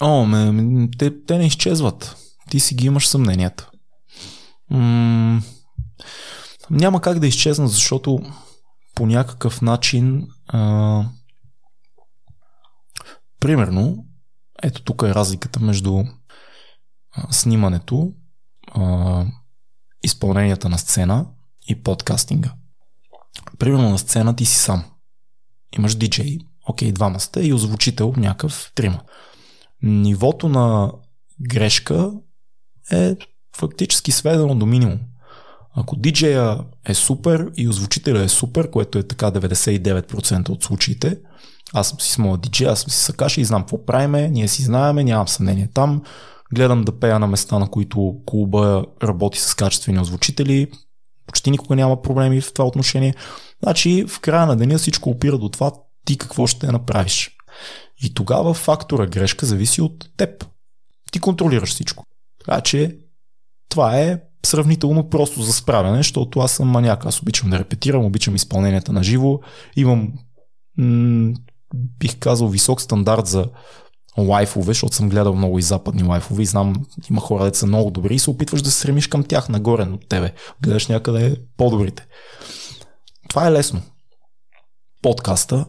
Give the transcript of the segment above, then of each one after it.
О, ме, те, те не изчезват. Ти си ги имаш съмненията. М- няма как да изчезнат, защото по някакъв начин а, примерно ето тук е разликата между а, снимането, а, изпълненията на сцена и подкастинга. Примерно на сцена ти си сам. Имаш диджей, окей, двама сте и озвучител някакъв трима. Нивото на грешка е фактически сведено до минимум. Ако диджея е супер и озвучителя е супер, което е така 99% от случаите, аз съм си с моя диджей, аз съм си Сакаши и знам какво правиме, ние си знаеме, нямам съмнение там. Гледам да пея на места, на които клуба работи с качествени озвучители. Почти никога няма проблеми в това отношение. Значи в края на деня всичко опира до това ти какво ще направиш. И тогава фактора грешка зависи от теб. Ти контролираш всичко. Така че това е сравнително просто за справяне, защото аз съм маняк. Аз обичам да репетирам, обичам изпълненията на живо. Имам, м- бих казал, висок стандарт за лайфове, защото съм гледал много и западни лайфове и знам, има хора, деца са много добри и се опитваш да се стремиш към тях нагоре от тебе. Гледаш някъде по-добрите. Това е лесно. Подкаста,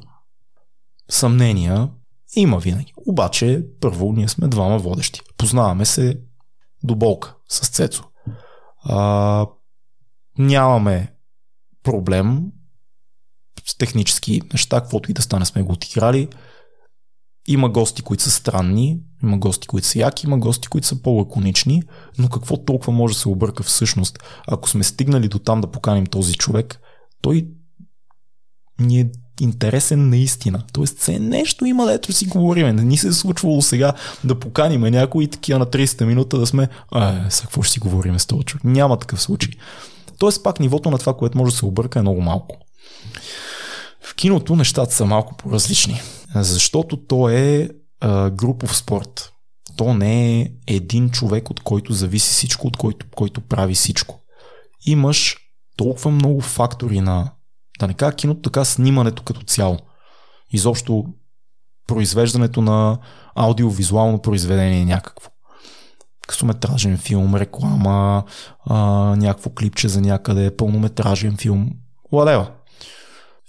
съмнения има винаги. Обаче, първо, ние сме двама водещи. Познаваме се до болка с Цецо. А, нямаме проблем с технически неща, каквото и да стане сме го отиграли. Има гости, които са странни, има гости, които са яки, има гости, които са по-лаконични, но какво толкова може да се обърка всъщност? Ако сме стигнали до там да поканим този човек, той ни е интересен наистина. Тоест, се нещо има, да ето си говориме. Не ни се е случвало сега да поканим някой и такива на 30 минута да сме, а, сега какво ще си говорим с този човек? Няма такъв случай. Тоест, пак нивото на това, което може да се обърка е много малко. В киното нещата са малко по-различни, защото то е а, групов спорт. То не е един човек, от който зависи всичко, от който, който прави всичко. Имаш толкова много фактори на да не кажа киното, така снимането като цяло. Изобщо произвеждането на аудиовизуално произведение някакво. Късометражен филм, реклама, а, някакво клипче за някъде, пълнометражен филм, ладева.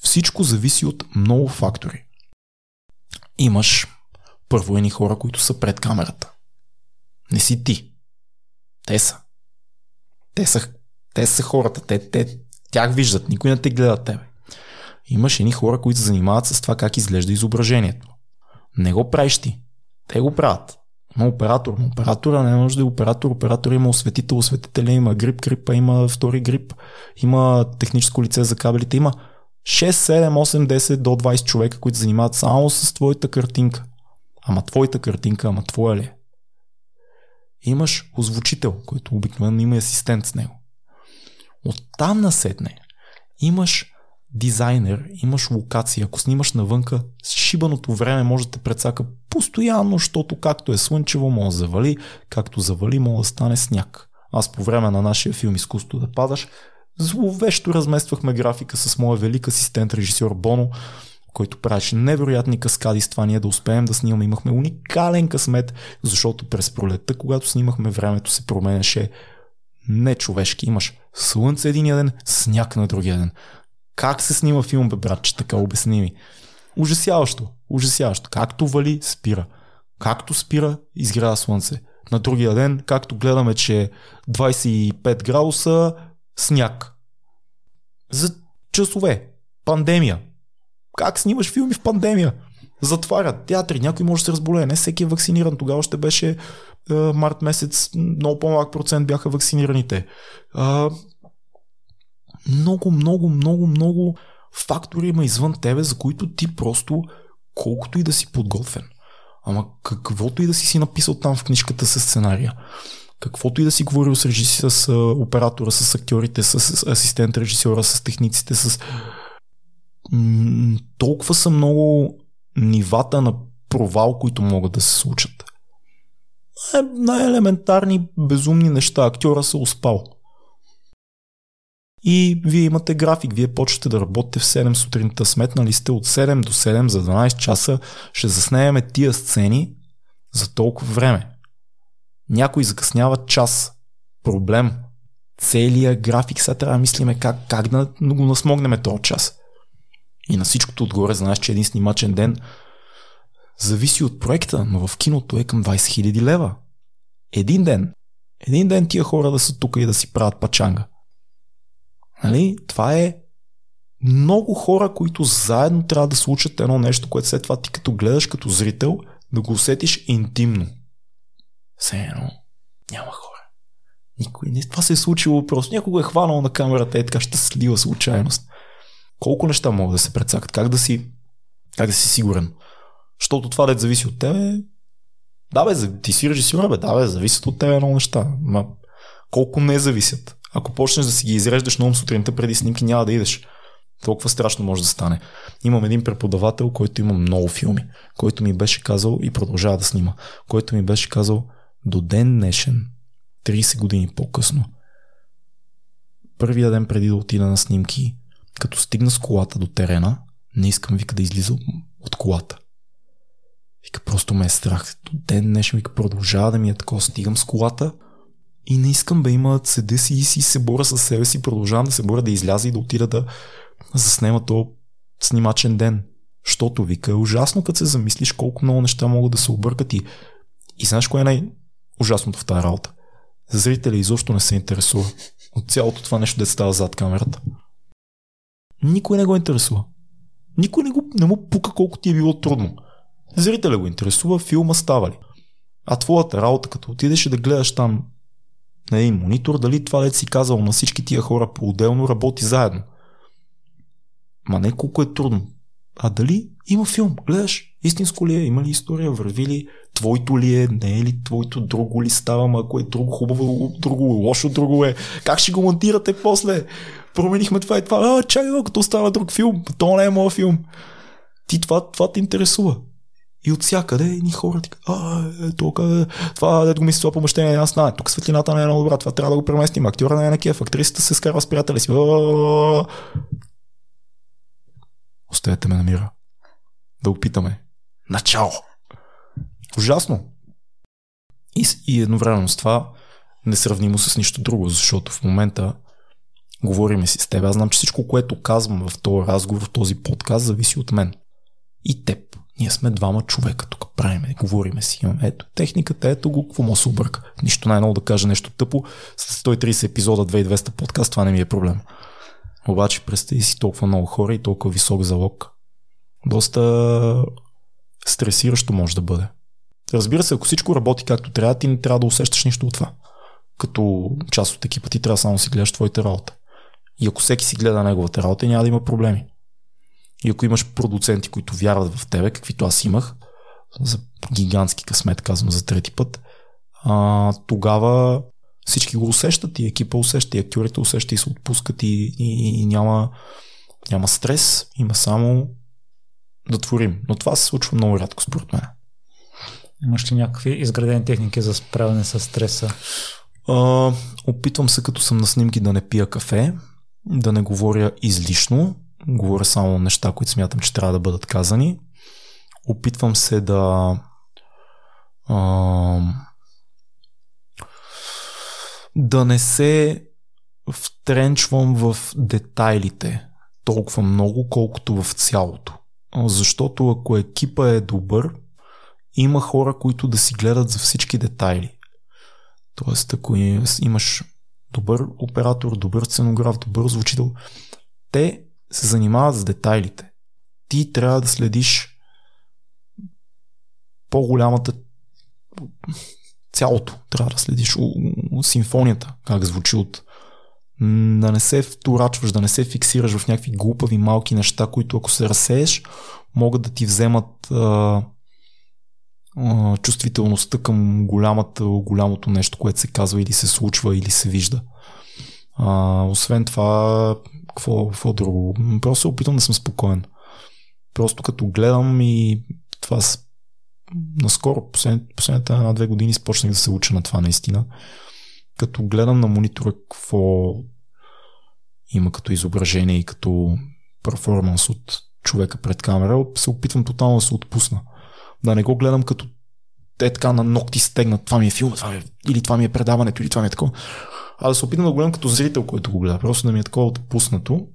Всичко зависи от много фактори. Имаш първо едни хора, които са пред камерата. Не си ти. Те са. Те са, те са хората. Те, те, тях виждат, никой не те гледа тебе. Имаш едни хора, които се занимават с това как изглежда изображението. Не го правиш ти. Те го правят. Има оператор. Но оператора не може да е оператор. Оператор има осветител, осветителя, има грип, грипа, има втори грип, има техническо лице за кабелите, има 6, 7, 8, 10 до 20 човека, които занимават само с твоята картинка. Ама твоята картинка, ама твоя ли е? Имаш озвучител, който обикновено има асистент с него. Оттам насетне имаш дизайнер, имаш локация. Ако снимаш навънка, шибаното време може да те прецака постоянно, защото както е слънчево, може да завали, както завали, може да стане сняг. Аз по време на нашия филм Изкуство да падаш, зловещо размествахме графика с моя велик асистент режисьор Боно, който правеше невероятни каскади с това ние да успеем да снимаме. Имахме уникален късмет, защото през пролетта, когато снимахме, времето се променяше нечовешки. Имаш слънце един ден, сняг на другия ден. Как се снима филм, бе, братче, така обясни ми. Ужасяващо, ужасяващо. Както вали, спира. Както спира, изгрява слънце. На другия ден, както гледаме, че 25 градуса, сняг. За часове. Пандемия. Как снимаш филми в пандемия? Затварят театри, някой може да се разболее. Не всеки е вакциниран. Тогава ще беше е, март месец, много по-малък процент бяха вакцинираните. Е, много, много, много, много фактори има извън тебе, за които ти просто, колкото и да си подготвен, ама каквото и да си си написал там в книжката с сценария, каквото и да си говорил с режиси, с оператора, с актьорите, с асистент режисьора, с техниците, с... толкова са много нивата на провал, които могат да се случат. Е, най-елементарни безумни неща. Актьора се успал. И вие имате график, вие почвате да работите в 7 сутринта, сметнали сте от 7 до 7 за 12 часа, ще заснееме тия сцени за толкова време. Някой закъснява час. Проблем. Целият график сега трябва да мислиме как, как да го насмогнем този час. И на всичкото отгоре знаеш, че един снимачен ден зависи от проекта, но в киното е към 20 000 лева. Един ден. Един ден тия хора да са тук и да си правят пачанга. Нали? Това е много хора, които заедно трябва да случат едно нещо, което след това ти като гледаш като зрител, да го усетиш интимно. Все едно няма хора. Никой не. Това се е случило просто. Някой е хванал на камерата е така щастлива случайност. Колко неща могат да се прецакат? Как да си, как да си сигурен? Защото това да зависи от тебе, да бе, ти си режисьор, бе, да бе, зависят от тебе много неща. Ма, колко не зависят? Ако почнеш да си ги изреждаш много сутринта преди снимки, няма да идеш. Толкова страшно може да стане. Имам един преподавател, който има много филми, който ми беше казал и продължава да снима, който ми беше казал до ден днешен, 30 години по-късно, първия ден преди да отида на снимки, като стигна с колата до терена, не искам вика да излиза от колата. Вика, просто ме е страх. До ден днешен вика, продължава да ми е такова. Стигам с колата и не искам да има седа си и си се боря с себе си. Продължавам да се боря да изляза и да отида да заснема то снимачен ден. Щото вика е ужасно, като се замислиш колко много неща могат да се объркат и, и знаеш кое е най-ужасното в тази работа? Зрителя изобщо не се интересува от цялото това нещо, да става зад камерата. Никой не го интересува. Никой не, го, не му пука колко ти е било трудно. Зрителя го интересува, филма става ли. А твоята работа, като отидеш да гледаш там на един монитор, дали това да си казал на всички тия хора по-отделно работи заедно. Ма не колко е трудно. А дали има филм? Гледаш, истинско ли е, има ли история, върви ли, твоето ли е, не е ли твоето, друго ли става, ма ако е друго хубаво, друго лошо, друго е. Как ще го монтирате после? Променихме това и това. А, чакай, като става друг филм. То не е моят филм. Ти това, това те интересува. И от всякъде ни хора ти а, е, тук, е, това да го мисли това помещение, аз знае, тук светлината не е много добра, това трябва да го преместим, актьора не е на кеф, актрисата се скарва с приятели си. Оставете ме на мира. Да опитаме. Начало! Ужасно! И, и едновременно с това несравнимо с нищо друго, защото в момента говориме си с теб. Аз знам, че всичко, което казвам в този разговор, в този подкаст, зависи от мен. И теб. Ние сме двама човека тук, правиме, говориме си. Имаме ето техниката, ето го, какво може се обърка. Нищо най-ново да кажа нещо тъпо. С 130 епизода, 2200 подкаст, това не ми е проблем. Обаче представи си толкова много хора и толкова висок залог. Доста стресиращо може да бъде. Разбира се, ако всичко работи както трябва, ти не трябва да усещаш нищо от това. Като част от екипа ти трябва само да си гледаш твоите работа. И ако всеки си гледа неговата работа, няма да има проблеми. И ако имаш продуценти, които вярват в тебе, каквито аз имах, за гигантски късмет, казвам за трети път, а, тогава всички го усещат и екипа усеща, и актьорите усещат и се отпускат и, и, и няма, няма стрес, има само да творим. Но това се случва много рядко според мен. Имаш ли някакви изградени техники за справяне с стреса? А, опитвам се като съм на снимки да не пия кафе, да не говоря излишно, говоря само неща, които смятам, че трябва да бъдат казани. Опитвам се да а, да не се втренчвам в детайлите толкова много, колкото в цялото. Защото ако екипа е добър, има хора, които да си гледат за всички детайли. Тоест, ако имаш добър оператор, добър сценограф, добър звучител, те се занимават с детайлите. Ти трябва да следиш по-голямата цялото. Трябва да следиш симфонията, как звучи от да не се вторачваш, да не се фиксираш в някакви глупави малки неща, които ако се разсееш, могат да ти вземат а, чувствителността към голямата, голямото нещо, което се казва или се случва, или се вижда. А, освен това, какво, какво друго? Просто се опитвам да съм спокоен. Просто като гледам и това с... наскоро, послед, последните една-две години започнах да се уча на това наистина. Като гледам на монитора какво има като изображение и като перформанс от човека пред камера, се опитвам тотално да се отпусна. Да не го гледам като е така на ногти стегнат, това ми е филм, това ми е, или това ми е предаването, или това ми е такова. А да се опитам да го гледам като зрител, който го гледа. Просто да ми е такова отпуснато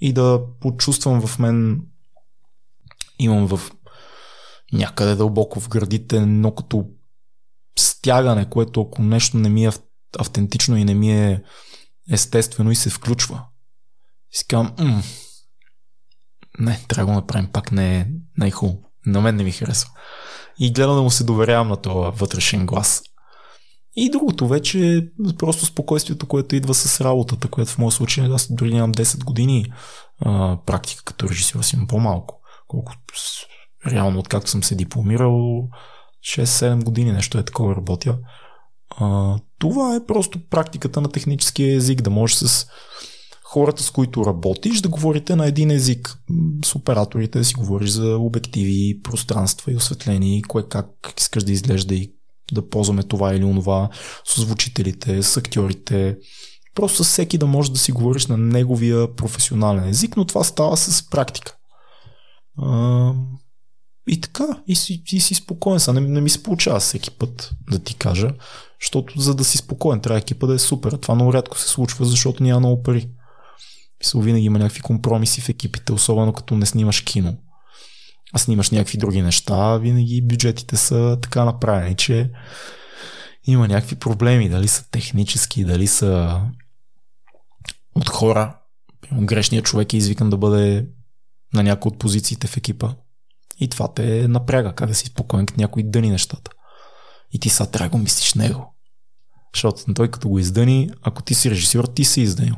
и да почувствам в мен имам в някъде дълбоко в градите, но като стягане, което ако нещо не ми е автентично и не ми е естествено и се включва. И си казвам, не, трябва да го направим пак, не е най-хубаво. На мен не ми харесва. И гледам да му се доверявам на този вътрешен глас. И другото вече е просто спокойствието, което идва с работата, което в моят случай аз дори нямам 10 години а, практика като режисьор, си по-малко. Колко реално откакто съм се дипломирал 6-7 години нещо е такова работя. А, това е просто практиката на техническия език, да можеш с хората, с които работиш, да говорите на един език. С операторите да си говориш за обективи, пространства и осветление, кое как искаш да изглежда и да ползваме това или онова, с звучителите, с актьорите. Просто с всеки да можеш да си говориш на неговия професионален език, но това става с практика. И така, и си, и си спокоен. Са не, не ми се получава всеки път да ти кажа, защото за да си спокоен трябва екипа да е супер. Това много рядко се случва, защото няма много пари. Мисля, винаги има някакви компромиси в екипите, особено като не снимаш кино. А снимаш някакви други неща, винаги бюджетите са така направени, че има някакви проблеми, дали са технически, дали са от хора. Грешният човек е извикан да бъде на някои от позициите в екипа. И това те напряга, как да си спокоен като някои дъни нещата. И ти сега трябва да мислиш него. Защото той като го издъни, ако ти си режисьор, ти си издънил.